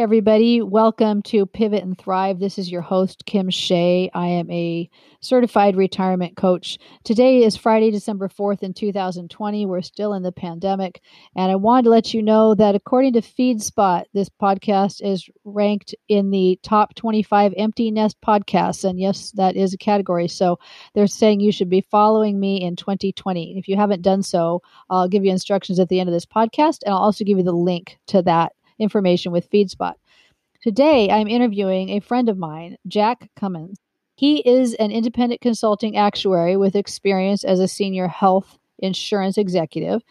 Everybody. Welcome to Pivot and Thrive. This is your host, Kim Shea. I am a certified retirement coach. Today is Friday, December 4th, in 2020. We're still in the pandemic. And I wanted to let you know that according to FeedSpot, this podcast is ranked in the top 25 empty nest podcasts. And yes, that is a category. So they're saying you should be following me in 2020. If you haven't done so, I'll give you instructions at the end of this podcast. And I'll also give you the link to that information with FeedSpot. Today, I'm interviewing a friend of mine, Jack Cumming. He is an independent consulting actuary with experience as a senior health insurance executive,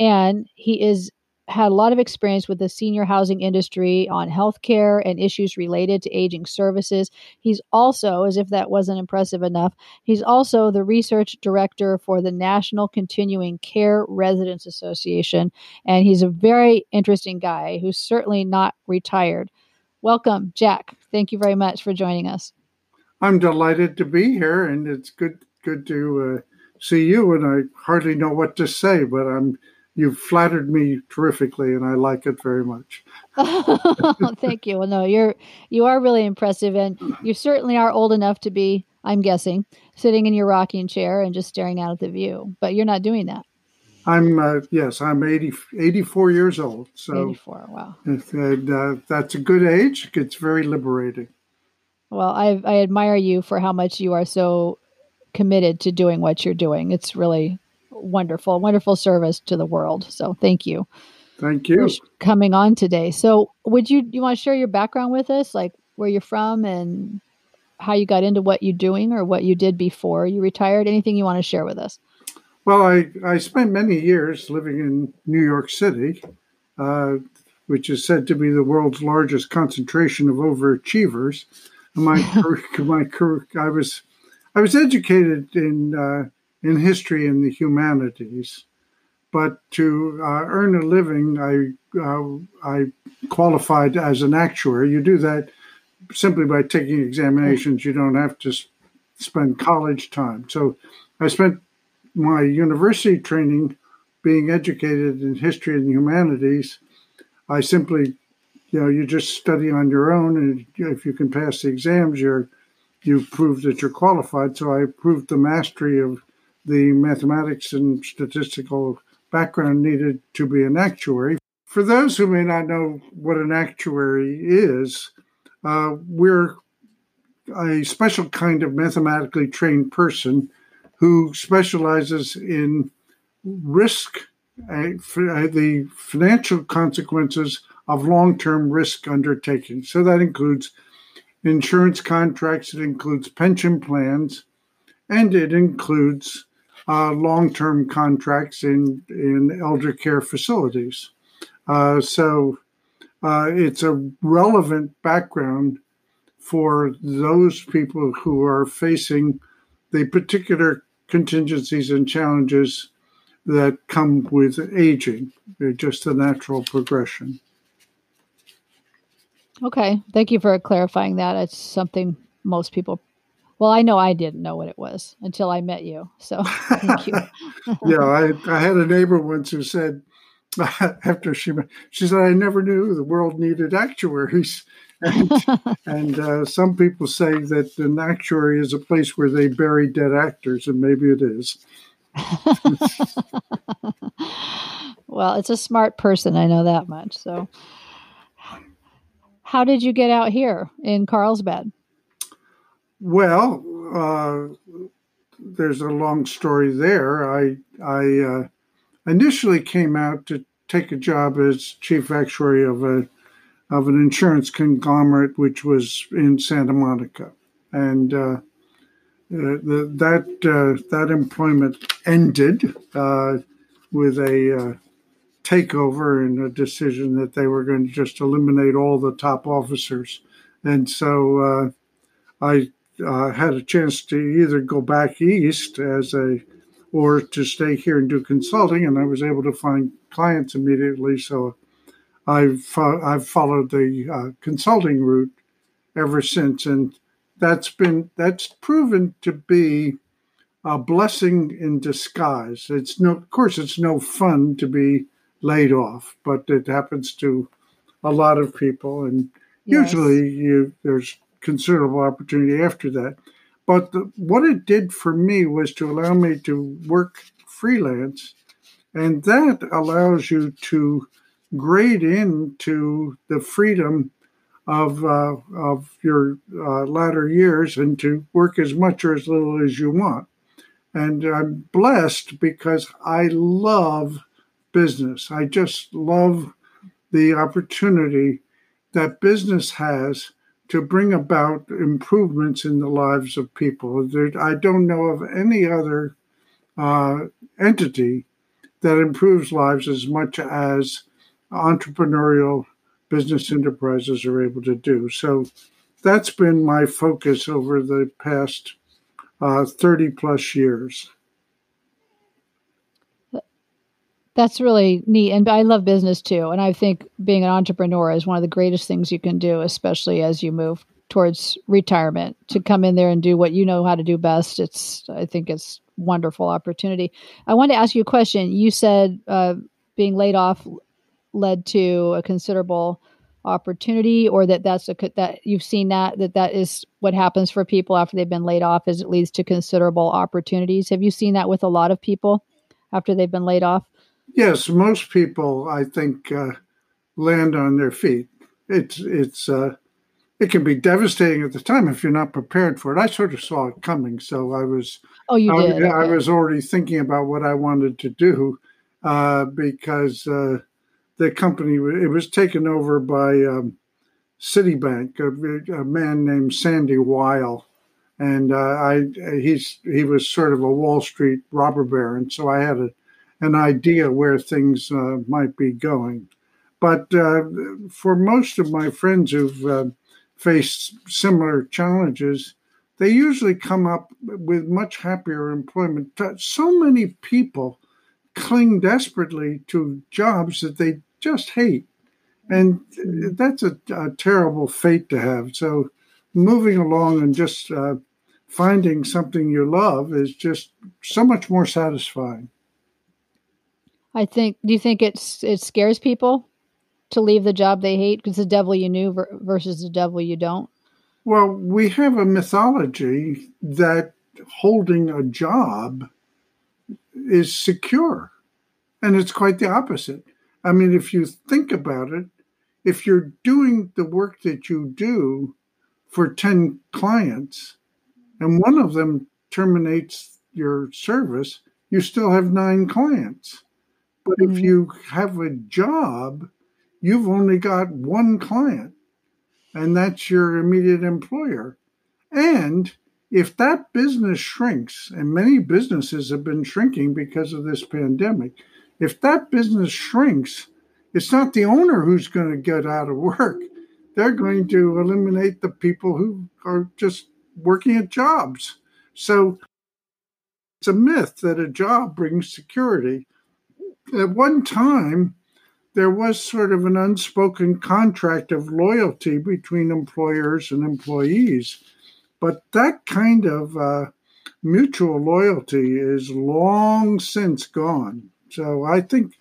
and he is had a lot of experience with the senior housing industry on healthcare and issues related to aging services. He's also, as if that wasn't impressive enough, he's also the research director for the National Continuing Care Residents Association. And he's a very interesting guy who's certainly not retired. Welcome, Jack. Thank you very much for joining us. I'm delighted to be here, and it's good good to uh, see you. And I hardly know what to say, but I'm you've flattered me terrifically, and I like it very much. Thank you. Well, no, you're you are really impressive, and you certainly are old enough to be, I'm guessing, sitting in your rocking chair and just staring out at the view. But you're not doing that. I'm uh, yes, I'm 80, 84 years old. So 84. Wow. And, uh, that's a good age. It's very liberating. Well, I I admire you for how much you are so committed to doing what you're doing. It's really wonderful, wonderful service to the world. So thank you. Thank you. coming on today. So would you you want to share your background with us, like where you're from and how you got into what you're doing or what you did before you retired? Anything you want to share with us? Well, I, I spent many years living in New York City, uh, which is said to be the world's largest concentration of overachievers. My my career, I was I was educated in uh, in history and the humanities. But to uh, earn a living, I uh, I qualified as an actuary. You do that simply by taking examinations. You don't have to spend college time. So I spent my university training being educated in history and humanities. I simply, you know, you just study on your own, and if you can pass the exams, you're you prove that you're qualified. So I proved the mastery of the mathematics and statistical background needed to be an actuary. For those who may not know what an actuary is, uh, we're a special kind of mathematically trained person who specializes in risk, uh, uh the financial consequences of long term risk undertakings. So that includes insurance contracts, it includes pension plans, and it includes uh, long-term contracts in in elder care facilities. Uh, so uh, it's a relevant background for those people who are facing the particular contingencies and challenges that come with aging. They're just a natural progression. Okay, thank you for clarifying that. It's something most people well, I know I didn't know what it was until I met you. So thank you. yeah, I, I had a neighbor once who said, after she she said, I never knew the world needed actuaries. And, and uh, some people say that an actuary is a place where they bury dead actors, and maybe it is. well, it's a smart person. I know that much. So, how did you get out here in Carlsbad? Well, uh, there's a long story there. I I uh, initially came out to take a job as chief actuary of a of an insurance conglomerate, which was in Santa Monica, and uh, uh the, that uh, that employment ended uh, with a takeover and a decision that they were going to just eliminate all the top officers, and so I uh, had a chance to either go back east as a or to stay here and do consulting, and I was able to find clients immediately. So I've I've followed the uh, consulting route ever since, and that's been that's proven to be a blessing in disguise. It's no, of course, it's no fun to be laid off, but it happens to a a lot of people, and yes. usually you there's considerable opportunity after that. But the, what it did for me was to allow me to work freelance, and that allows you to grade into the freedom of uh, of your uh, latter years and to work as much or as little as you want. And I'm blessed because I love business. I just love the opportunity that business has to bring about improvements in the lives of people. There, I don't know of any other uh, entity that improves lives as much as entrepreneurial business enterprises are able to do. So that's been my focus over the past uh, 30 plus years. That's really neat. And I love business too. And I think being an entrepreneur is one of the greatest things you can do, especially as you move towards retirement to come in there and do what you know how to do best. It's, I think it's wonderful opportunity. I wanted to ask you a question. You said uh, being laid off led to a considerable opportunity or that that's a that you've seen that that that is what happens for people after they've been laid off is it leads to considerable opportunities have you seen that with a lot of people after they've been laid off Yes, most people, I think, uh, land on their feet. It's it's uh, it can be devastating at the time if you're not prepared for it. I sort of saw it coming, so I was. Oh, you I, did. I, was already thinking about what I wanted to do uh, because uh, the company it was taken over by um, Citibank, a, a, man named Sandy Weill, and uh, I he's he was sort of a Wall Street robber baron, so I had a an idea where things uh, might be going. But uh, for most of my friends who've uh, faced similar challenges, they usually come up with much happier employment. So many people cling desperately to jobs that they just hate. And that's a, a terrible fate to have. So moving along and just uh, finding something you love is just so much more satisfying. I think. Do you think it's it scares people to leave the job they hate because the devil you knew versus the devil you don't? Well, we have a mythology that holding a job is secure, and it's quite the opposite. I mean, if you think about it, if you're doing the work that you do for 10 clients and one of them terminates your service, you still have nine clients. But if mm-hmm. you have a job, you've only got one client, and that's your immediate employer. And if that business shrinks, and many businesses have been shrinking because of this pandemic, if that business shrinks, it's not the owner who's going to get out of work. They're going to eliminate the people who are just working at jobs. So it's a myth that a job brings security at one time, there was sort of an unspoken contract of loyalty between employers and employees. But that kind of uh, mutual loyalty is long since gone. So I think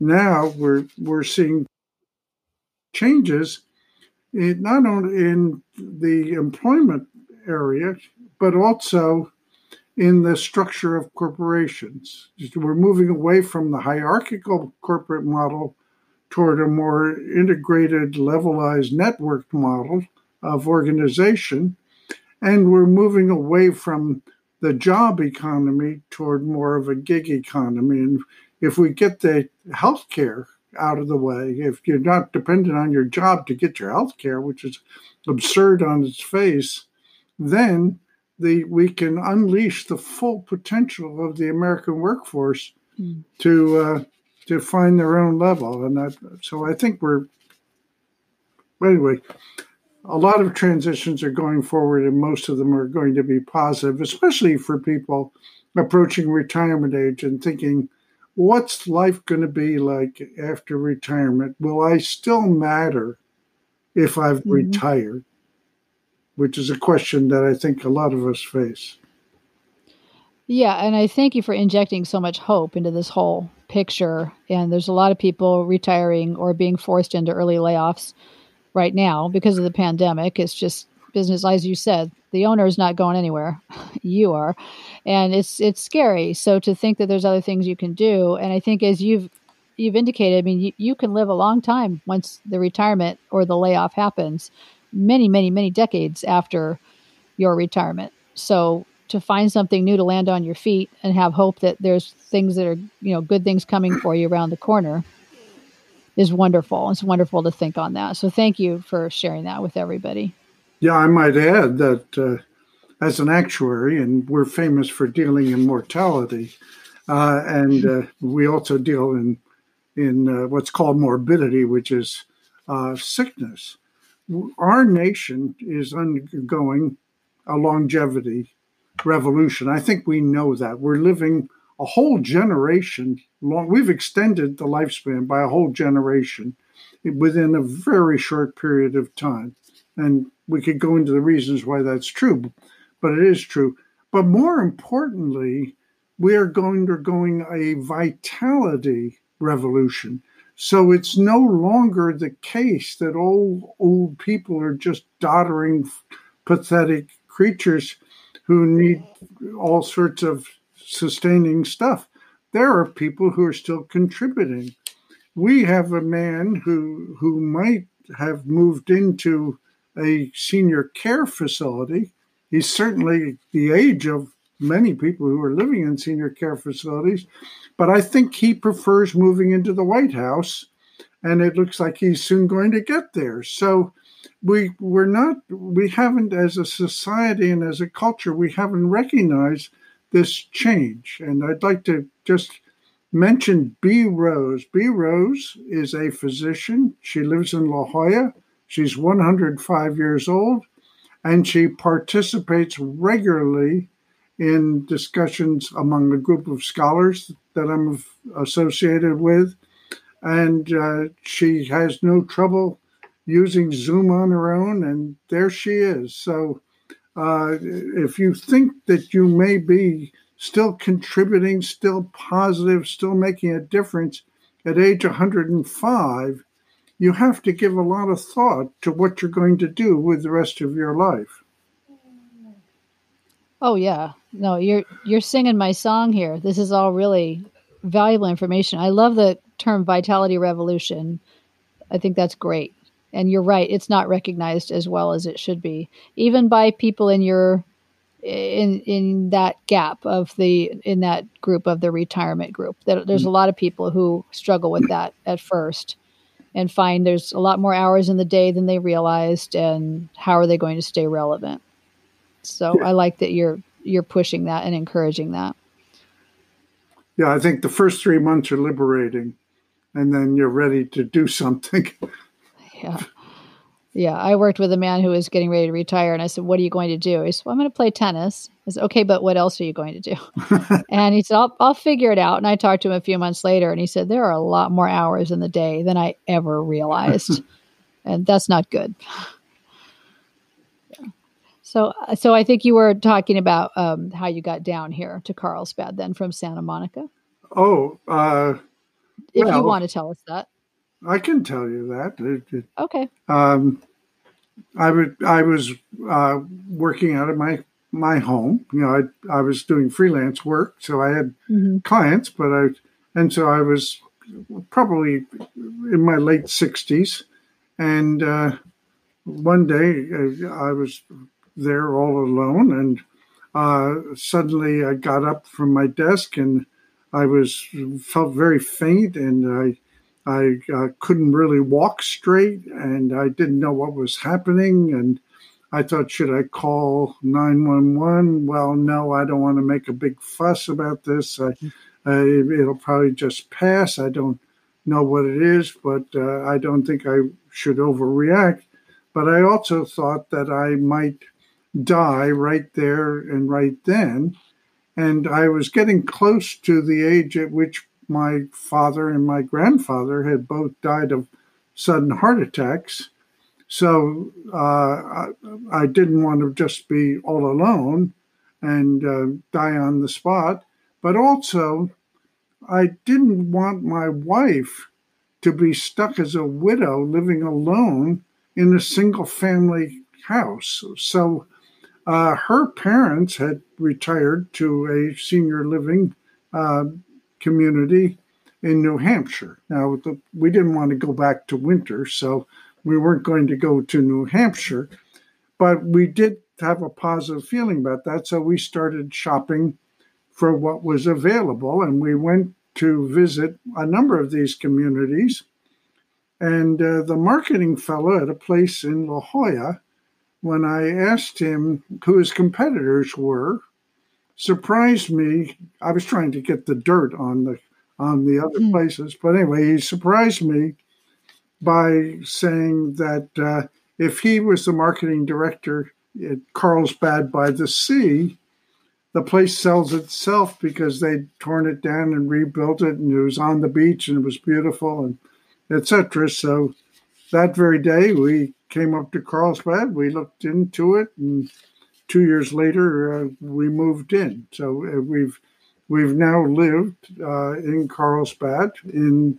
now we're we're seeing changes in, not only in the employment area, but also in the structure of corporations. We're moving away from the hierarchical corporate model toward a more integrated, levelized, networked model of organization. And we're moving away from the job economy toward more of a gig economy. And if we get the healthcare out of the way, if you're not dependent on your job to get your healthcare, which is absurd on its face, then the we can unleash the full potential of the American workforce mm. to uh, to find their own level, and that, so I think we're anyway. A lot of transitions are going forward, and most of them are going to be positive, especially for people approaching retirement age and thinking, "What's life going to be like after retirement? Will I still matter if I've mm-hmm. retired?" Which is a question that I think a lot of us face. Yeah, and I thank you for injecting so much hope into this whole picture. And there's a lot of people retiring or being forced into early layoffs right now because of the pandemic. It's just business, as you said, the owner is not going anywhere. you are, and it's it's scary. So to think that there's other things you can do, and I think as you've you've indicated, I mean, you, you can live a long time once the retirement or the layoff happens, many, many, many decades after your retirement. So to find something new to land on your feet and have hope that there's things that are, you know, good things coming for you around the corner is wonderful. It's wonderful to think on that. So thank you for sharing that with everybody. Yeah, I might add that uh, as an actuary, and we're famous for dealing in mortality, uh, and uh, we also deal in in uh, what's called morbidity, which is uh, sickness. Our nation is undergoing a longevity revolution. I think we know that. We're living a whole generation long. We've extended the lifespan by a whole generation within a very short period of time. And we could go into the reasons why that's true, but it is true. But more importantly, we are going to going a vitality revolution. So it's no longer the case that old old people are just doddering, pathetic creatures who need all sorts of sustaining stuff. There are people who are still contributing. We have a man who who might have moved into a senior care facility. He's certainly the age of many people who are living in senior care facilities, but I think he prefers moving into the White House, and it looks like he's soon going to get there. So we we're not we haven't as a society and as a culture we haven't recognized this change. And I'd like to just mention B Rose. B Rose is a physician. She lives in La Jolla. She's 105 years old, and she participates regularly in discussions among a group of scholars that I'm associated with. And uh, she has no trouble using Zoom on her own, and there she is. So uh, if you think that you may be still contributing, still positive, still making a difference at age 105, you have to give a lot of thought to what you're going to do with the rest of your life. Oh yeah. No, you're you're singing my song here. This is all really valuable information. I love the term vitality revolution. I think that's great. And you're right, it's not recognized as well as it should be. Even by people in your in in that gap of the in that group of the retirement group. There's a mm. lot of people who struggle with that at first and find there's a lot more hours in the day than they realized and how are they going to stay relevant. So. I like that you're you're pushing that and encouraging that. Yeah, I think the first three months are liberating, and then you're ready to do something. yeah. Yeah, I worked with a man who was getting ready to retire, and I said, "What are you going to do?" He said, well, "I'm going to play tennis." I said, "Okay, but what else are you going to do?" and he said, I'll, "I'll figure it out." And I talked to him a few months later, and he said, "There are a lot more hours in the day than I ever realized, and that's not good." So, so I think you were talking about um, how you got down here to Carlsbad, then from Santa Monica. Oh, uh, if well, you want to tell us that, I can tell you that. Okay. Um, I would. I was uh, working out of my my home. You know, I I was doing freelance work, so I had mm-hmm. clients, but I and so I was probably in my late sixties, and uh, one day uh, I was there all alone. And uh, suddenly I got up from my desk and I was felt very faint and I I uh, couldn't really walk straight and I didn't know what was happening and I thought should I call 911 well no I don't want to make a big fuss about this. I, uh, it'll probably just pass. I don't know what it is but uh, I don't think I should overreact. But I also thought that I might die right there and right then. And I was getting close to the age at which my father and my grandfather had both died of sudden heart attacks. So uh, I, I, didn't want to just be all alone and uh, die on the spot. But also, I didn't want my wife to be stuck as a widow living alone in a single family house. So uh, her parents had retired to a senior living uh, community in New Hampshire. Now, the, we didn't want to go back to winter, so we weren't going to go to New Hampshire, but we did have a positive feeling about that. So we started shopping for what was available, and we went to visit a number of these communities. And uh, the marketing fellow at a place in La Jolla when I asked him who his competitors were, surprised me. I was trying to get the dirt on the on the other mm. places, but anyway, he surprised me by saying that uh, if he was the marketing director at Carlsbad by the Sea, the place sells itself because they'd torn it down and rebuilt it, and it was on the beach and it was beautiful and etc. So that very day, we came up to Carlsbad. We looked into it, and two years later, uh, we moved in. So uh, we've we've now lived uh, in Carlsbad in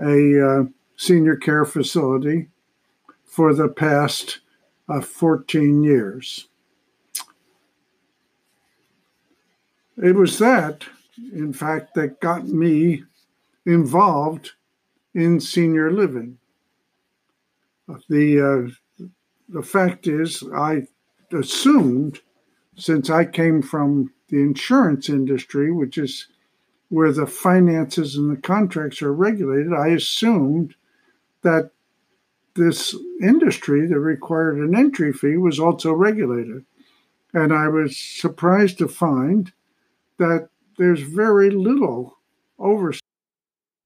a uh, senior care facility for the past uh, 14 years. It was that, in fact, that got me involved in senior living. The uh, the fact is, I assumed since I came from the insurance industry, which is where the finances and the contracts are regulated, I assumed that this industry that required an entry fee was also regulated. And I was surprised to find that there's very little oversight.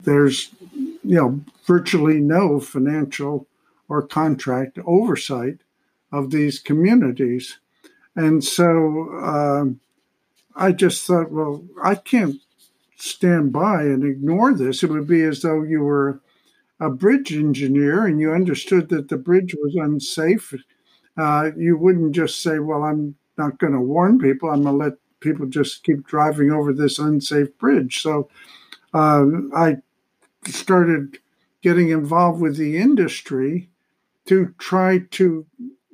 There's, you know, virtually no financial or contract oversight of these communities. And so um, I just thought, well, I can't stand by and ignore this. It would be as though you were a bridge engineer and you understood that the bridge was unsafe. Uh, you wouldn't just say, well, I'm not going to warn people. I'm going to let people just keep driving over this unsafe bridge. So uh, I started getting involved with the industry to try to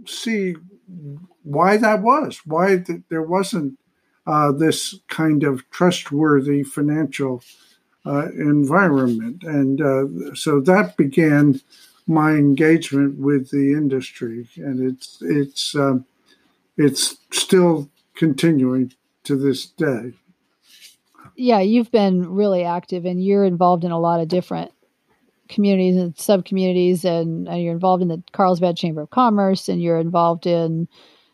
see why that was, why th- there wasn't uh, this kind of trustworthy financial uh, environment. And uh, so that began my engagement with the industry, and it's it's um, it's still continuing to this day. Yeah, you've been really active, and you're involved in a lot of different communities and sub communities, and, and, you're involved in the Carlsbad Chamber of Commerce, and you're involved in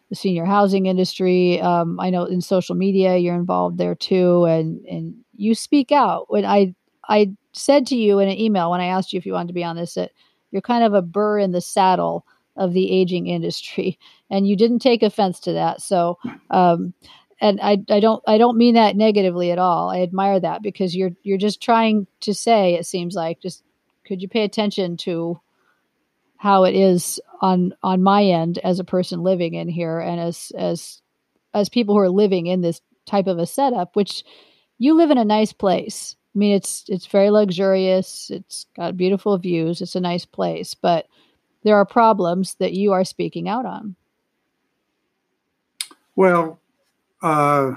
the senior housing industry. Um, I know in social media you're involved there too, and and you speak out. When I I said to you in an email when I asked you if you wanted to be on this that you're kind of a burr in the saddle of the aging industry, and you didn't take offense to that. So. Um, and I, I don't I don't mean that negatively at all. I admire that because you're you're just trying to say it seems like just could you pay attention to how it is on on my end as a person living in here and as as as people who are living in this type of a setup which you live in a nice place. I mean it's it's very luxurious. It's got beautiful views. It's a nice place but there are problems that you are speaking out on. Well uh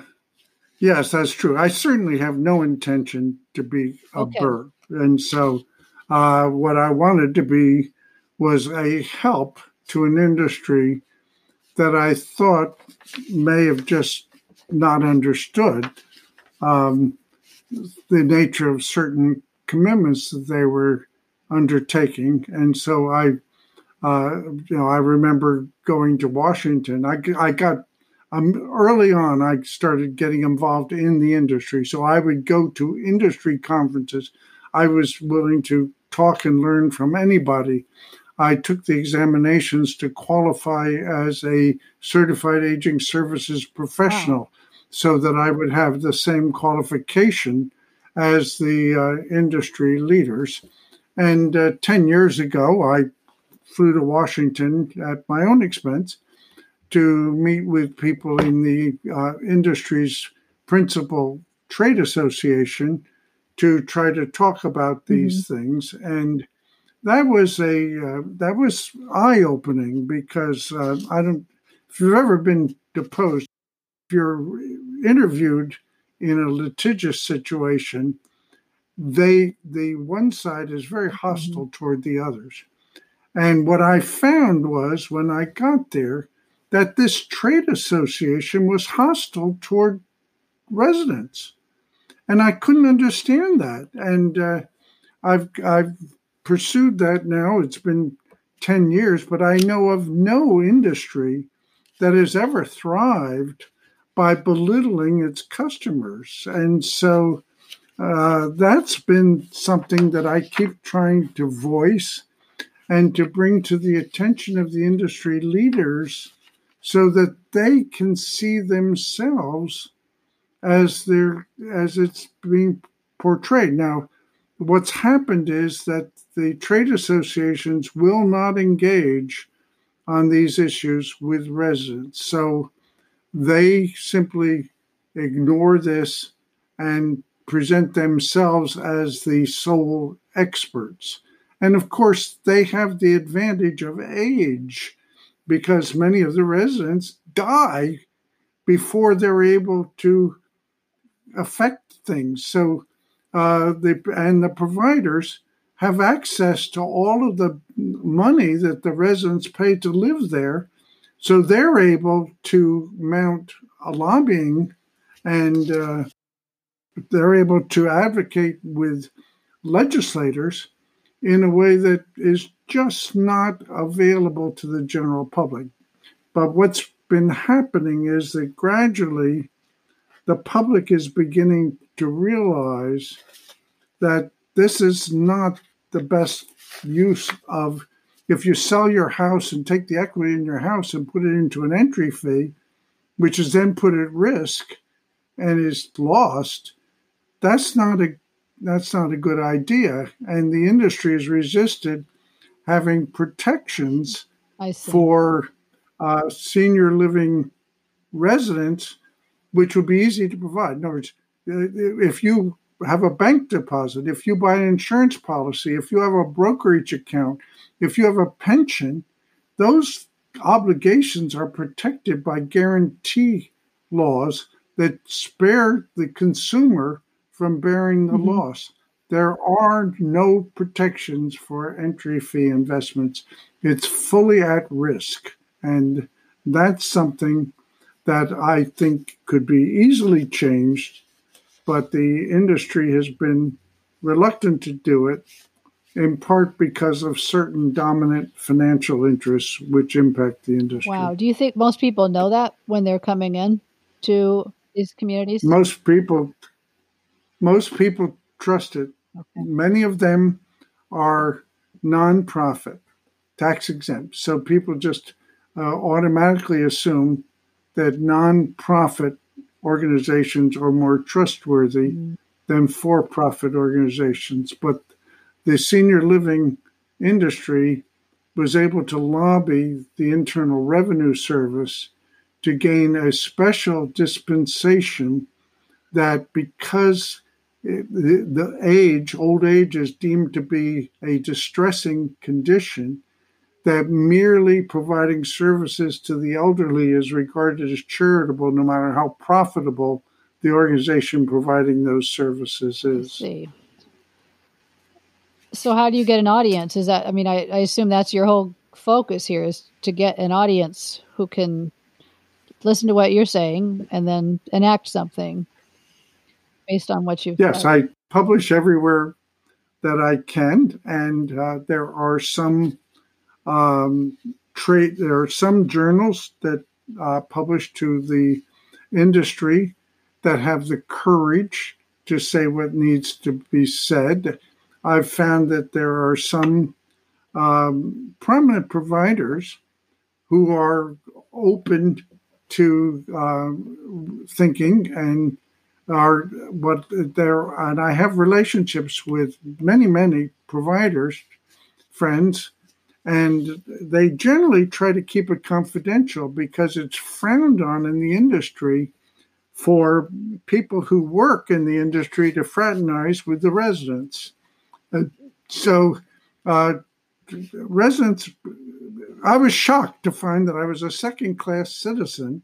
yes that's true. I certainly have no intention to be a okay. burr and so uh, what I wanted to be was a help to an industry that I thought may have just not understood um, the nature of certain commitments that they were undertaking. And so I, uh, you know, I remember going to Washington. I, I got um, early on, I started getting involved in the industry. So I would go to industry conferences I was willing to talk and learn from anybody. I took the examinations to qualify as a certified aging services professional wow. so that I would have the same qualification as the uh, industry leaders. And uh, 10 years ago, I flew to Washington at my own expense to meet with people in the uh, industry's principal trade association to try to talk about these mm-hmm. things. And that was a uh, that was eye opening because uh, I don't. If you've ever been deposed, if you're interviewed in a litigious situation, they the one side is very mm-hmm. hostile mm-hmm. toward the others. And what I found was when I got there that this trade association was hostile toward residents, and I couldn't understand that. And uh, I've I've pursued that now. It's been ten years, but I know of no industry that has ever thrived by belittling its customers, and so uh, that's been something that I keep trying to voice and to bring to the attention of the industry leaders so that they can see themselves as they as it's being portrayed. Now, what's happened is that the trade associations will not engage on these issues with residents. So they simply ignore this and present themselves as the sole experts. And of course, they have the advantage of age because many of the residents die before they're able to affect things. So, uh, the, and the providers have access to all of the money that the residents pay to live there. So they're able to mount a lobbying and uh, they're able to advocate with legislators in a way that is just not available to the general public. But what's been happening is that gradually the public is beginning to realize that this is not the best use of if you sell your house and take the equity in your house and put it into an entry fee, which is then put at risk and is lost, that's not a that's not a good idea. And the industry has resisted having protections for uh, senior living residents, which would be easy to provide. In other words, if you have a bank deposit, if you buy an insurance policy, if you have a brokerage account, if you have a pension, those obligations are protected by guarantee laws that spare the consumer from bearing the mm-hmm. loss. There are no protections for entry fee investments. It's fully at risk. And that's something that I think could be easily changed, but the industry has been reluctant to do it, in part because of certain dominant financial interests which impact the industry. Wow. Do you think most people know that when they're coming in to these communities? Most people most people trust it. Okay. Many of them are nonprofit, tax exempt. So people just uh, automatically assume that nonprofit organizations are more trustworthy mm-hmm. than for profit organizations. But the senior living industry was able to lobby the Internal Revenue Service to gain a special dispensation that because the, the age, old age, is deemed to be a distressing condition that merely providing services to the elderly is regarded as charitable, no matter how profitable the organization providing those services is. see. So, how do you get an audience? Is that, I mean, I, I assume that's your whole focus here is to get an audience who can listen to what you're saying and then enact something based on what you've yes i publish everywhere that i can and uh, there are some um, trade there are some journals that uh, publish to the industry that have the courage to say what needs to be said. I've found that there are some um, prominent providers who are open to uh, thinking and are what there and I have relationships with many many providers friends and they generally try to keep it confidential because it's frowned on in the industry for people who work in the industry to fraternize with the residents. Uh, so, uh, residents, I was shocked to find that I was a second class citizen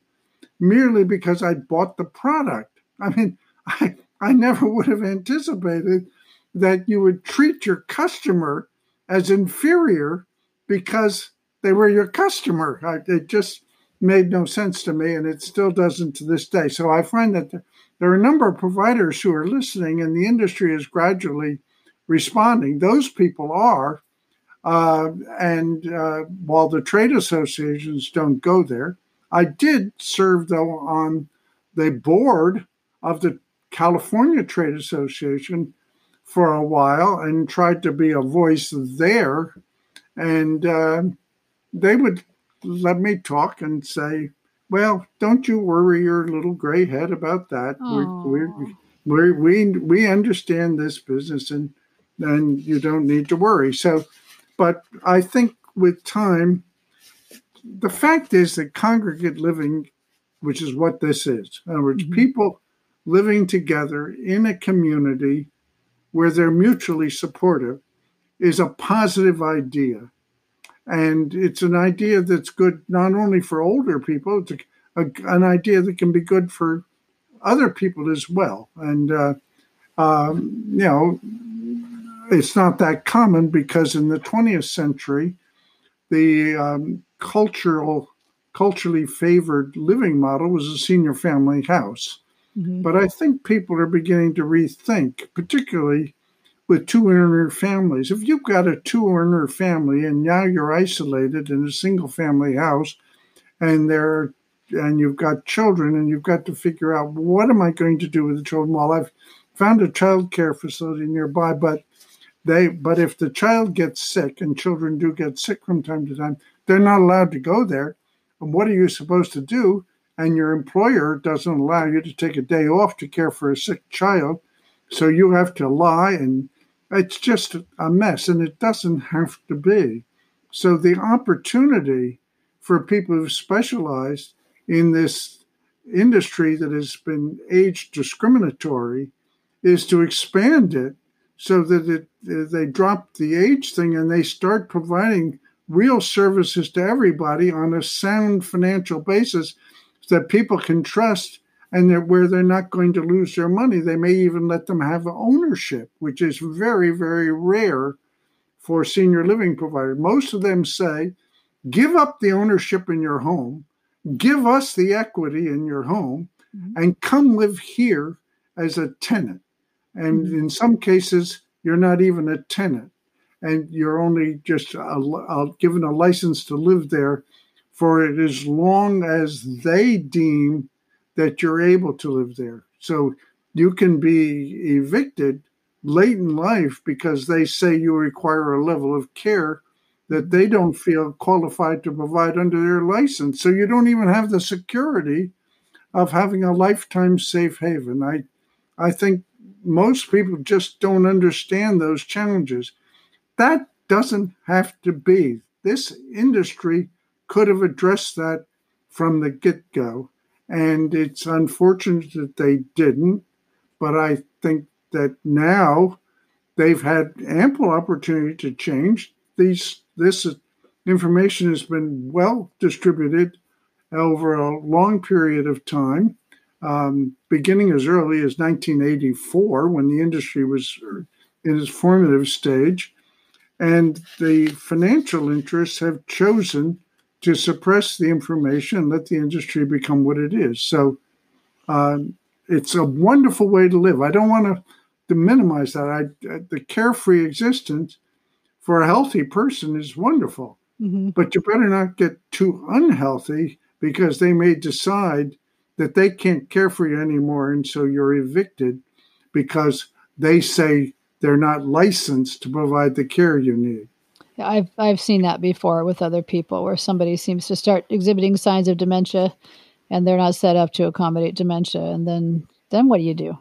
merely because I bought the product. I mean, I, I never would have anticipated that you would treat your customer as inferior because they were your customer. I, it just made no sense to me, and it still doesn't to this day. So I find that there are a number of providers who are listening, and the industry is gradually responding. Those people are. Uh, and uh, while the trade associations don't go there, I did serve, though, on the board of the California Trade Association for a while and tried to be a voice there. And uh, they would let me talk and say, well, don't you worry your little gray head about that. We, we, we, we understand this business and, and you don't need to worry. So, but I think with time, the fact is that congregate living, which is what this is, in other words, mm-hmm. people living together in a community where they're mutually supportive, is a positive idea. And it's an idea that's good not only for older people, it's a, a, an idea that can be good for other people as well. And, uh, um, you know, it's not that common because in the 20th century, the um, cultural, culturally favored living model was a senior family house. Mm-hmm. But I think people are beginning to rethink, particularly with two earner families. If you've got a two earner family and now you're isolated in a single family house and there and you've got children and you've got to figure out what am I going to do with the children? Well, I've found a child care facility nearby, but they but if the child gets sick and children do get sick from time to time, they're not allowed to go there. And what are you supposed to do? And your employer doesn't allow you to take a day off to care for a sick child. So you have to lie and it's just a mess, and it doesn't have to be. So the opportunity for people who've specialized in this industry that has been age discriminatory is to expand it so that it, uh, they drop the age thing and they start providing real services to everybody on a sound financial basis that people can trust and they're, where they're not going to lose their money. They may even let them have ownership, which is very, very rare for senior living providers. Most of them say, give up the ownership in your home, give us the equity in your home, mm-hmm. and come live here as a tenant. And mm-hmm. in some cases, you're not even a tenant, and you're only just a, a, given a license to live there for it as long as they deem that you're able to live there. So you can be evicted late in life because they say you require a level of care that they don't feel qualified to provide under their license. So you don't even have the security of having a lifetime safe haven. I I think most people just don't understand those challenges. That doesn't have to be. This industry could have addressed that from the get go. And it's unfortunate that they didn't, but I think that now they've had ample opportunity to change. These this information has been well distributed over a long period of time, um, beginning as early as 1984 when the industry was in its formative stage. And the financial interests have chosen to suppress the information and let the industry become what it is. So uh, it's a wonderful way to live. I don't want to, to minimize that. I, the carefree existence for a healthy person is wonderful, mm-hmm. but you better not get too unhealthy because they may decide that they can't care for you anymore, and so you're evicted because they say they're not licensed to provide the care you need. I've I've seen that before with other people where somebody seems to start exhibiting signs of dementia and they're not set up to accommodate dementia and then then what do you do?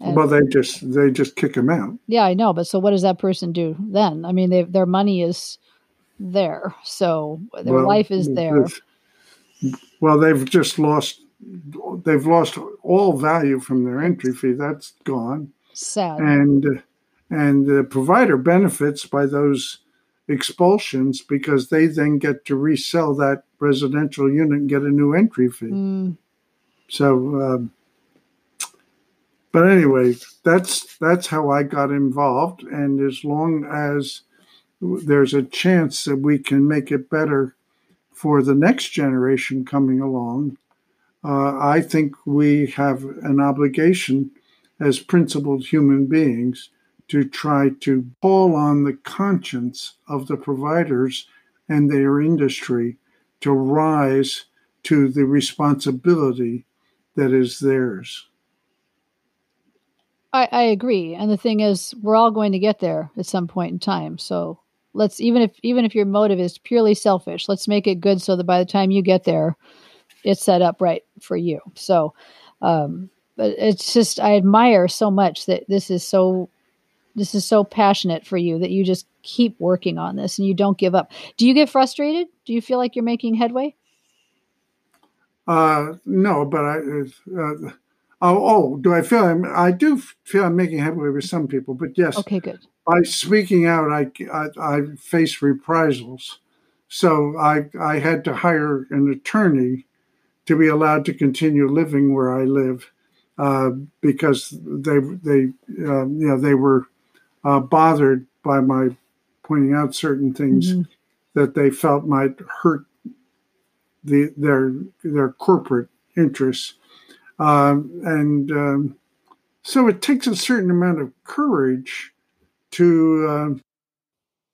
And, well, they just they just kick them out. Yeah, I know, but so what does that person do then? I mean, they, their money is there, so their well, life is there. Well, they've just lost they've lost all value from their entry fee. That's gone. Sad. And uh, and the provider benefits by those expulsions because they then get to resell that residential unit and get a new entry fee. Mm. So, um, but anyway, that's that's how I got involved. And as long as there's a chance that we can make it better for the next generation coming along, uh, I think we have an obligation as principled human beings to try to call on the conscience of the providers and their industry to rise to the responsibility that is theirs. I, I agree. And the thing is, we're all going to get there at some point in time. So let's even if even if your motive is purely selfish, let's make it good so that by the time you get there, it's set up right for you. So um but it's just I admire so much that this is so this is so passionate for you that you just keep working on this and you don't give up. Do you get frustrated? Do you feel like you're making headway? Uh, no, but I. Uh, oh, oh, do I feel I'm? I do feel I'm making headway with some people, but yes. Okay, good. By speaking out, I I, I face reprisals, so I I had to hire an attorney to be allowed to continue living where I live, uh, because they they uh, you know they were uh, bothered by my pointing out certain things mm-hmm. that they felt might hurt the their their corporate interests, um, and um, so it takes a certain amount of courage to uh,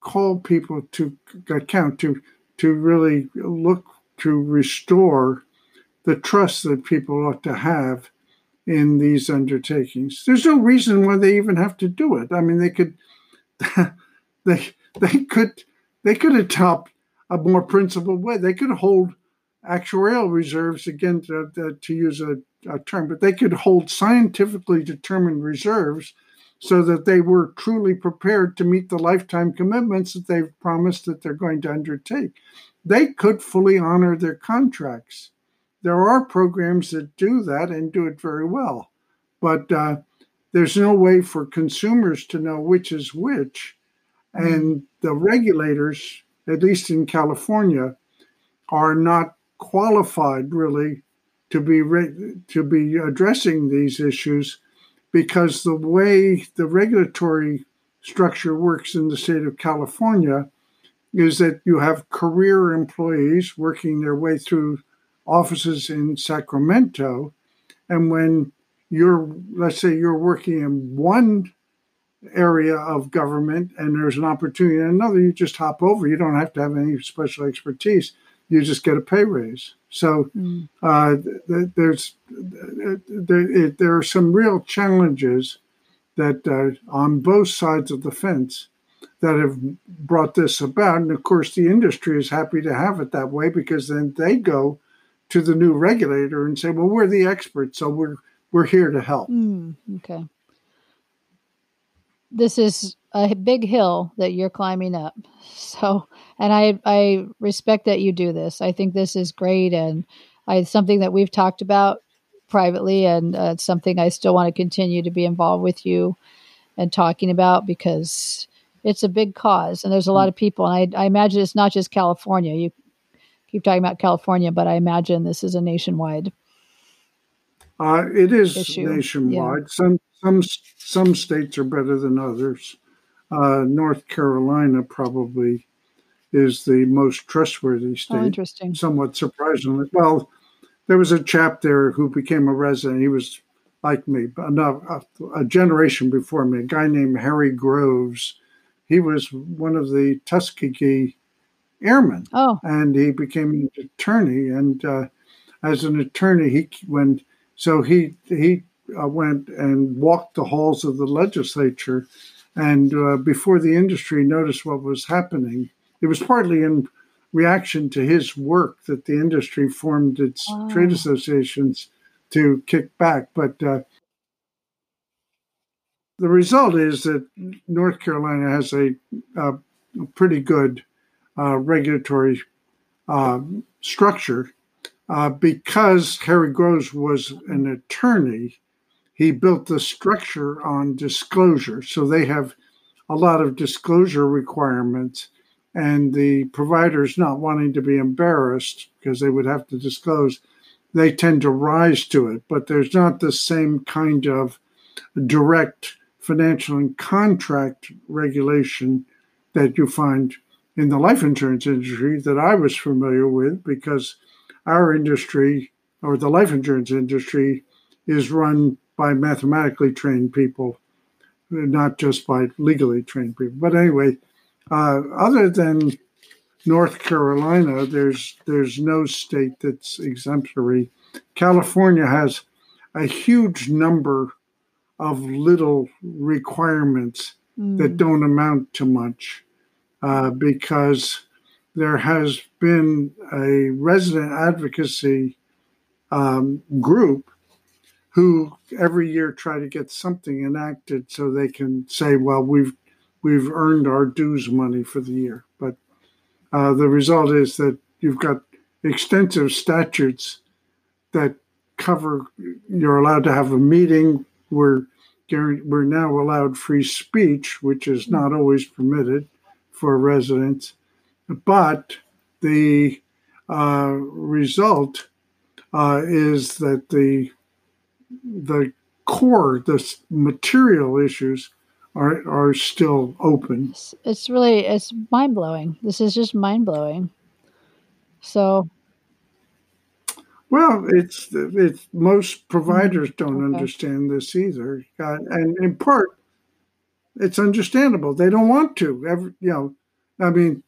call people to account to to really look to restore the trust that people ought to have in these undertakings. There's no reason why they even have to do it. I mean, they could, they they could they could adopt a more principled way. They could hold actuarial reserves again to, to, use a, a, term, but they could hold scientifically determined reserves so that they were truly prepared to meet the lifetime commitments that they've promised that they're going to undertake. They could fully honor their contracts there are programs that do that and do it very well, but uh, there's no way for consumers to know which is which. And the regulators, at least in California, are not qualified really to be re- to be addressing these issues because the way the regulatory structure works in the state of California is that you have career employees working their way through offices in Sacramento. And when you're, let's say, you're working in one area of government and there's an opportunity in another, you just hop over. You don't have to have any special expertise. You just get a pay raise. So mm. uh, there's there, there, are some real challenges that uh, on both sides of the fence that have brought this about. And of course, the industry is happy to have it that way because then they go to the new regulator and say, "Well, we're the experts, so we're we're here to help." Mm, okay. This is a big hill that you're climbing up. So, and I I respect that you do this. I think this is great, and I something that we've talked about privately, and uh, it's something I still want to continue to be involved with you and talking about because it's a big cause, and there's a lot of people. And I, I imagine it's not just California. You keep talking about California, but I imagine this is a nationwide. Uh, it is issue. nationwide. Yeah. Some some some states are better than others. Uh, North Carolina probably is the most trustworthy oh, state. Oh, interesting. Somewhat surprisingly, well, there was a chap there who became a resident. He was like me, but enough a, a generation before me. A guy named Harry Groves. He was one of the Tuskegee airman. Oh. And he became an attorney. And uh, as an attorney, he went, so he, he uh, went and walked the halls of the legislature. And uh, before the industry noticed what was happening, it was partly in reaction to his work that the industry formed its oh. trade associations to kick back. But uh, the result is that North Carolina has a, a pretty good regulatory uh, structure uh, because Harry Groves was an attorney, he built the structure on disclosure. So they have a lot of disclosure requirements, and the providers not wanting to be embarrassed because they would have to disclose, they tend to rise to it. But there's not the same kind of direct financial and contract regulation that you find in the life insurance industry that I was familiar with because our industry or the life insurance industry is run by mathematically trained people, not just by legally trained people. But anyway, uh, other than North Carolina, there's there's no state that's exemplary. California has a huge number of little requirements mm. that don't amount to much uh, because there has been a resident advocacy um, group who every year try to get something enacted so they can say, well, we've we've earned our dues money for the year. But uh, the result is that you've got extensive statutes that cover. You're allowed to have a meeting. We're we're now allowed free speech, which is not always permitted for residents. But the uh, result uh, is that the the core, the material issues are are still open. It's, it's really it's mind blowing. This is just mind blowing. So, well, it's it's most providers don't okay. understand this either, uh, and in part, it's understandable. They don't want to. Every, you know, I mean,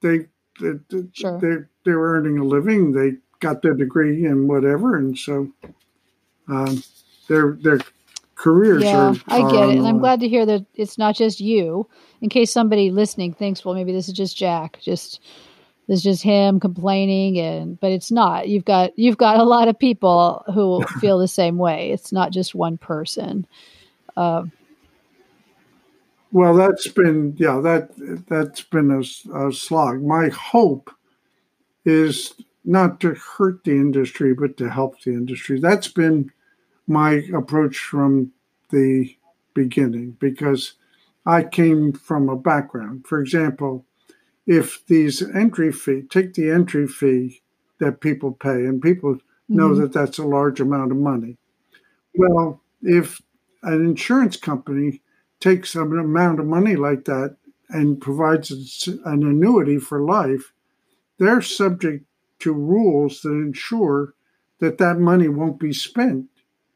they they, sure. they they were earning a living. They got their degree and whatever, and so um, their their careers yeah, are, I get it, and I'm glad to hear that it's not just you. In case somebody listening thinks, well, maybe this is just Jack, just this is just him complaining, and but it's not. You've got you've got a lot of people who feel the same way. It's not just one person. Uh, well, that's been yeah that that's been a, a slog. My hope is not to hurt the industry, but to help the industry. That's been my approach from the beginning because I came from a background. For example, if these entry fee, take the entry fee that people pay, and people mm-hmm. know that that's a large amount of money. Well, if an insurance company takes an amount of money like that and provides an annuity for life, they're subject to rules that ensure that that money won't be spent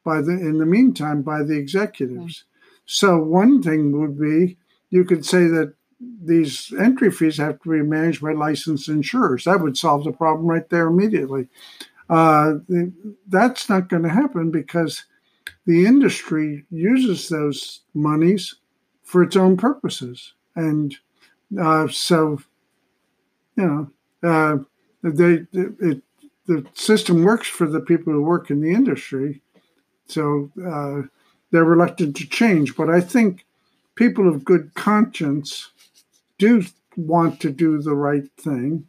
by the in the meantime by the executives. So one thing would be you could say that these entry fees have to be managed by licensed insurers. That would solve the problem right there immediately. Uh, that's not going to happen because the industry uses those monies for its own purposes, and uh, so you know uh, they it, the system works for the people who work in the industry, so uh, they're reluctant to change. But I think people of good conscience do want to do the right thing,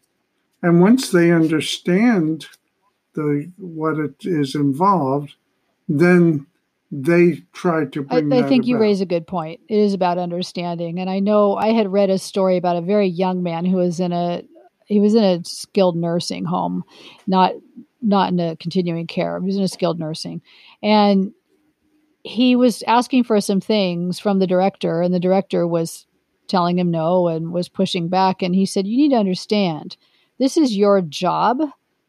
and once they understand the what it is involved, then they try to bring. I, I think about. you raise a good point. It is about understanding, and I know I had read a story about a very young man who was in a he was in a skilled nursing home, not not in a continuing care. He was in a skilled nursing, and he was asking for some things from the director, and the director was telling him no and was pushing back. And he said, "You need to understand, this is your job."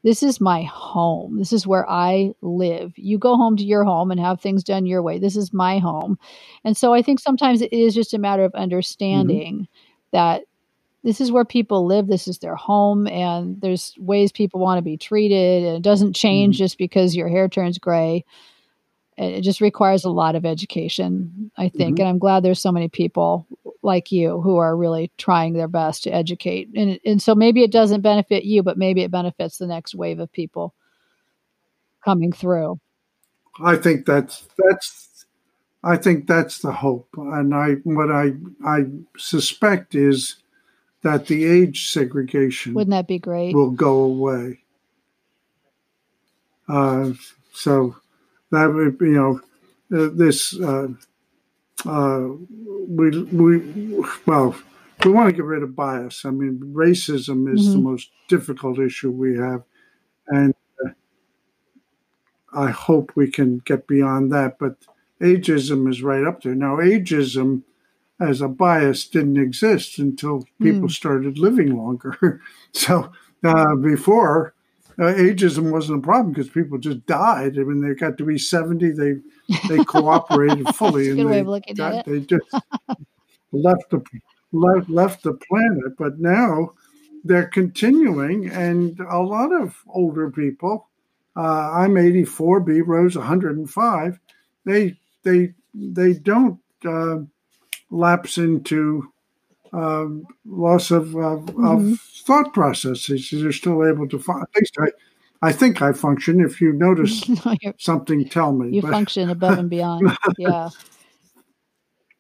This is my home. This is where I live. You go home to your home and have things done your way. This is my home. And so I think sometimes it is just a matter of understanding mm-hmm. that this is where people live this is their home and there's ways people want to be treated and it doesn't change mm-hmm. just because your hair turns gray it just requires a lot of education i think. Mm-hmm. and i'm glad there's so many people like you who are really trying their best to educate. And, and so maybe it doesn't benefit you but maybe it benefits the next wave of people coming through. I think that's that's i think that's the hope. And i what i i suspect is that the age segregation wouldn't that be great? will go away. Uh, so that would you know uh, this uh, uh, we we well we want to get rid of bias. I mean, racism is mm-hmm. the most difficult issue we have, and uh, I hope we can get beyond that. But ageism is right up there now. Ageism as a bias didn't exist until people mm. started living longer. so uh, before uh, ageism wasn't a problem because people just died. I mean, they got to be seventy, they they cooperated fully, and they, got, they just left the left, left the planet. But now they're continuing, and a lot of older people. Uh, I'm 84. B Rose 105. They they they don't uh, lapse into um, loss of, of, mm-hmm. of, thought processes. You're still able to. Fun- at least I, I think I function. If you notice something, tell me. You but. function above and beyond. yeah.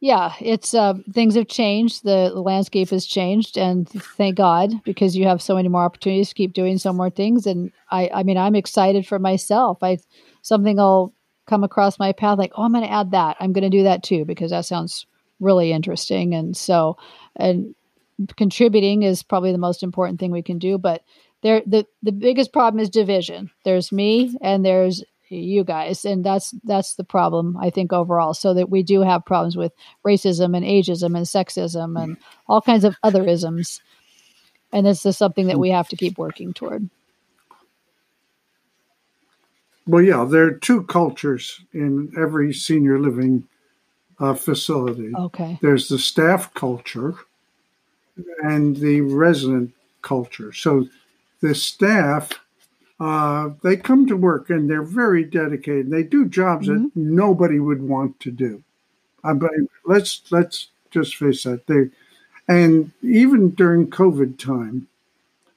Yeah, it's uh, things have changed. The, the landscape has changed, and thank God because you have so many more opportunities to keep doing so more things. And I, I mean, I'm excited for myself. I something will come across my path like, oh, I'm going to add that. I'm going to do that too because that sounds really interesting. And so, and contributing is probably the most important thing we can do. But there, the the biggest problem is division. There's me and there's you guys, and that's that's the problem I think overall. So that we do have problems with racism and ageism and sexism and all kinds of other isms. And this is something that we have to keep working toward. Well, yeah, there are two cultures in every senior living uh, facility. Okay. There's the staff culture and the resident culture. So the staff, uh, they come to work and they're very dedicated. They do jobs mm-hmm. that nobody would want to do. Uh, but let's let's just face that they, and even during COVID time,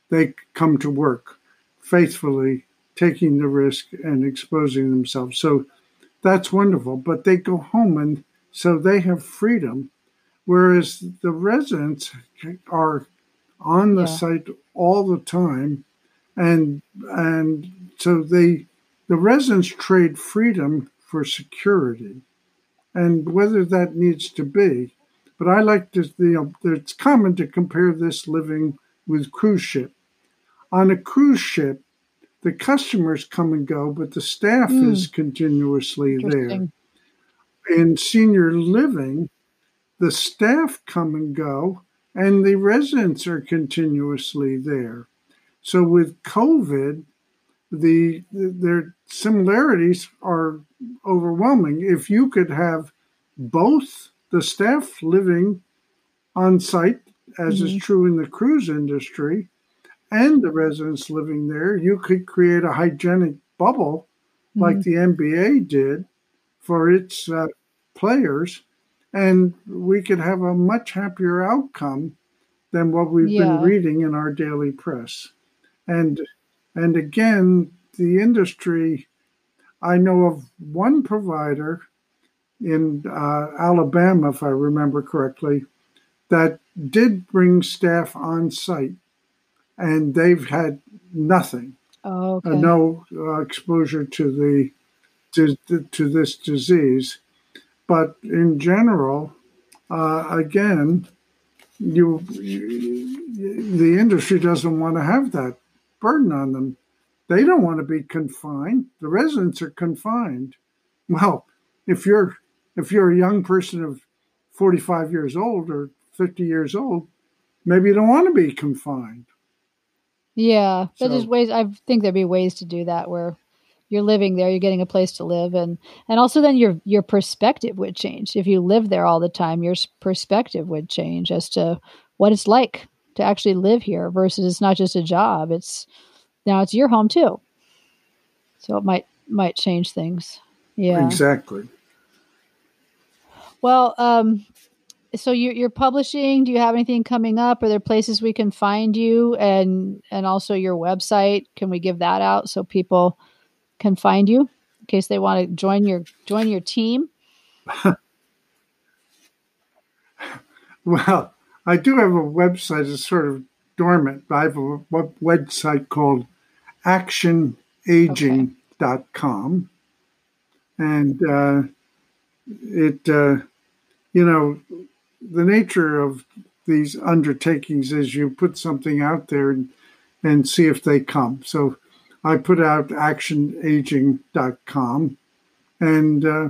they come to work faithfully, taking the risk and exposing themselves. So that's wonderful. But they go home and so they have freedom, whereas the residents are on the yeah. site all the time, and and so they the residents trade freedom for security, and whether that needs to be, but I like to you know it's common to compare this living with cruise ship. On a cruise ship, the customers come and go, but the staff mm. is continuously there in senior living, the staff come and go, and the residents are continuously there. So with COVID, the their similarities are overwhelming. If you could have both the staff living on site, as mm-hmm. is true in the cruise industry, and the residents living there, you could create a hygienic bubble mm-hmm. like the NBA did for its uh, players, and we could have a much happier outcome than what we've yeah. been reading in our daily press. And and again, the industry. I know of one provider in uh, Alabama, if I remember correctly, that did bring staff on site, and they've had nothing, oh, okay. uh, no uh, exposure to the to, to this disease. But in general, uh, again, you, you, the industry doesn't want to have that burden on them. They don't want to be confined. The residents are confined. Well, if you're if you're a young person of 45 years old or 50 years old, maybe you don't want to be confined. Yeah, so, there's ways. I think there'd be ways to do that where you're living there, you're getting a place to live, and and also then your your perspective would change if you live there all the time. Your perspective would change as to what it's like to actually live here versus it's not just a job. It's now it's your home too. So it might might change things. Yeah, exactly. Well, um, so you're, you're publishing. Do you have anything coming up? Are there places we can find you, and and also your website? Can we give that out so people can find you in case they want to join your join your team? well, I do have a website. It's sort of dormant. but I have a website called actionaging.com. And uh, it, uh, you know, the nature of these undertakings is you put something out there and, and see if they come. So I put out actionaging.com and uh,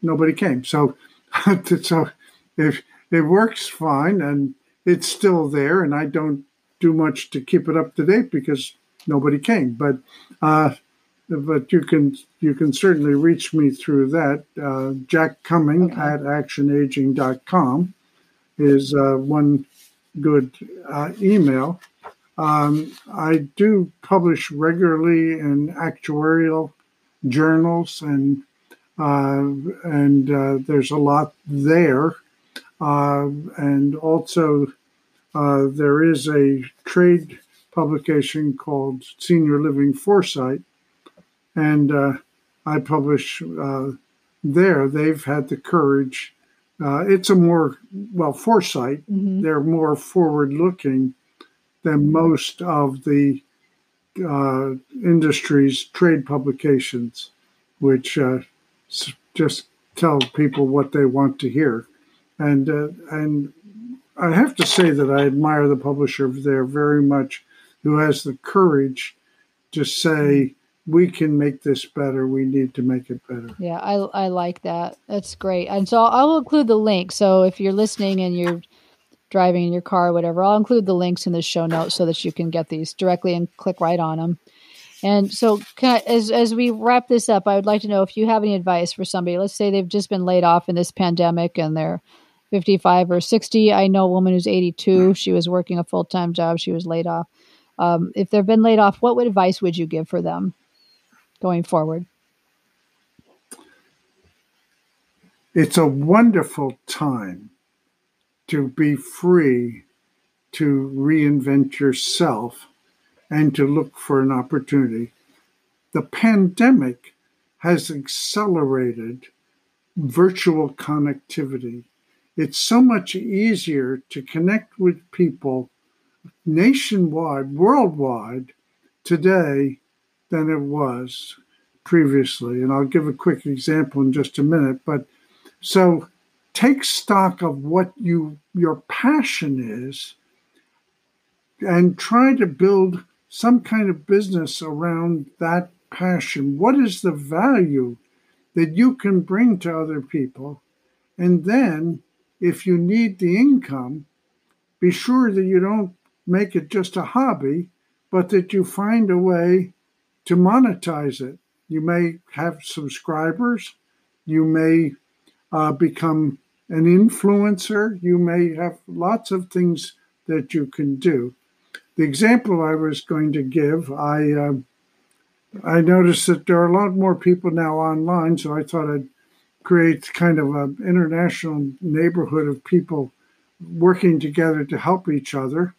nobody came. So, so if it works fine and it's still there, and I don't do much to keep it up to date because nobody came. But uh, but you can you can certainly reach me through that. Uh, Jack Cumming okay. at actionaging.com is uh, one good uh, email. Um, I do publish regularly in actuarial journals, and uh, and uh, there's a lot there. Uh, and also, uh, there is a trade publication called Senior Living Foresight, and uh, I publish uh, there. They've had the courage. it's a more well foresight. Mm-hmm. They're more forward looking than most of the uh, industry's trade publications, which uh, just tell people what they want to hear. And uh, and I have to say that I admire the publisher there very much, who has the courage to say we can make this better. We need to make it better. Yeah, I I like that. That's great. And so I'll include the link. So if you're listening and you're driving in your car or whatever, I'll include the links in the show notes so that you can get these directly and click right on them. And so, I, as as we wrap this up, I would like to know if you have any advice for somebody. Let's say they've just been laid off in this pandemic and they're 55 or 60. I know a woman who's 82. She was working a full time job. She was laid off. Um, if they've been laid off, what would advice would you give for them going forward? It's a wonderful time to be free to reinvent yourself and to look for an opportunity. The pandemic has accelerated virtual connectivity. It's so much easier to connect with people nationwide, worldwide today than it was previously. And I'll give a quick example in just a minute. But so take stock of what you your passion is and try to build some kind of business around that passion. What is the value that you can bring to other people? And then, if you need the income, be sure that you don't make it just a hobby, but that you find a way to monetize it. You may have subscribers, you may uh, become an influencer, you may have lots of things that you can do the example I was going to give, I uh, I noticed that there are a lot more people now online, so I thought I'd create kind of an international neighborhood of people working together to help each other.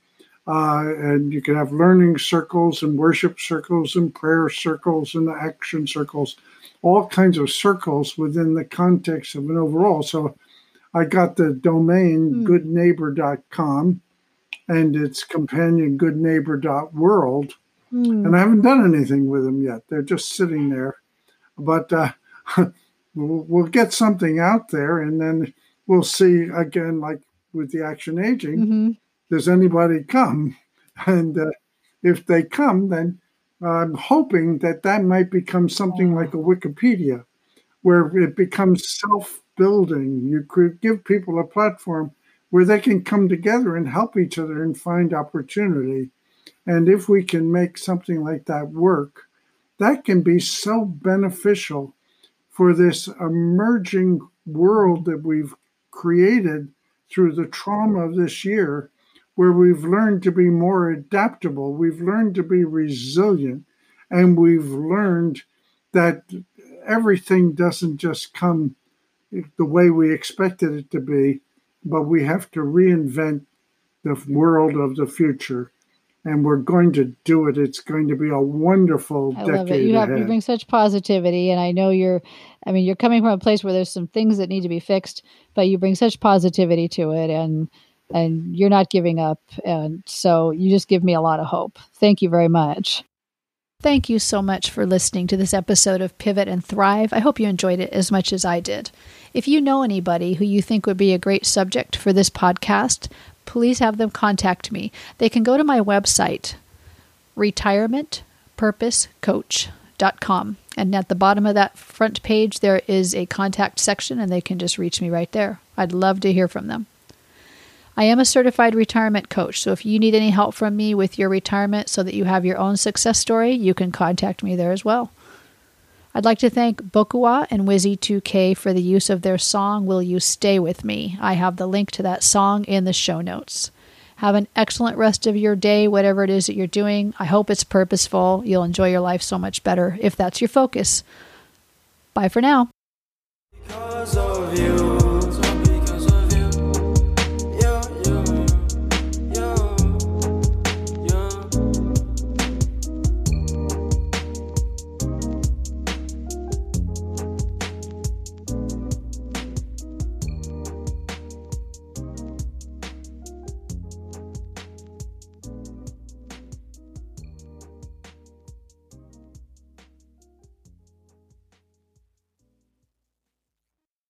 Uh, and you can have learning circles and worship circles and prayer circles and action circles, all kinds of circles within the context of an overall. So I got the domain mm. goodneighbor.com and its companion goodneighbor.world. Mm. And I haven't done anything with them yet. They're just sitting there. But uh, we'll, get something out there and then we'll see again, like with the action aging, mm-hmm. does anybody come? And uh, if they come, then I'm hoping that that might become something like a Wikipedia where it becomes self building. You could give people a platform where they can come together and help each other and find opportunity. And if we can make something like that work, that can be so beneficial for this emerging world that we've created through the trauma of this year, where we've learned to be more adaptable, we've learned to be resilient, and we've learned that everything doesn't just come the way we expected it to be but we have to reinvent the world of the future and we're going to do it. It's going to be a wonderful I love it. You have ahead. you bring such positivity, and I know you're. I mean, you're coming from a place where there's some things that need to be fixed, but you bring such positivity to it, and and you're not giving up, and so you just give me a lot of hope. Thank you very much. Thank you so much for listening to this episode of Pivot and Thrive. I hope you enjoyed it as much as I did. If you know anybody who you think would be a great subject for this podcast, please have them contact me. They can go to my website, retirementpurposecoach.com. And at the bottom of that front page, there is a contact section, and they can just reach me right there. I'd love to hear from them. I am a certified retirement coach, so if you need any help from me with your retirement so that you have your own success story, you can contact me there as well. I'd like to thank Bokua and Wizzy2K for the use of their song Will You Stay With Me? I have the link to that song in the show notes. Have an excellent rest of your day, whatever it is that you're doing. I hope it's purposeful. You'll enjoy your life so much better if that's your focus. Bye for now.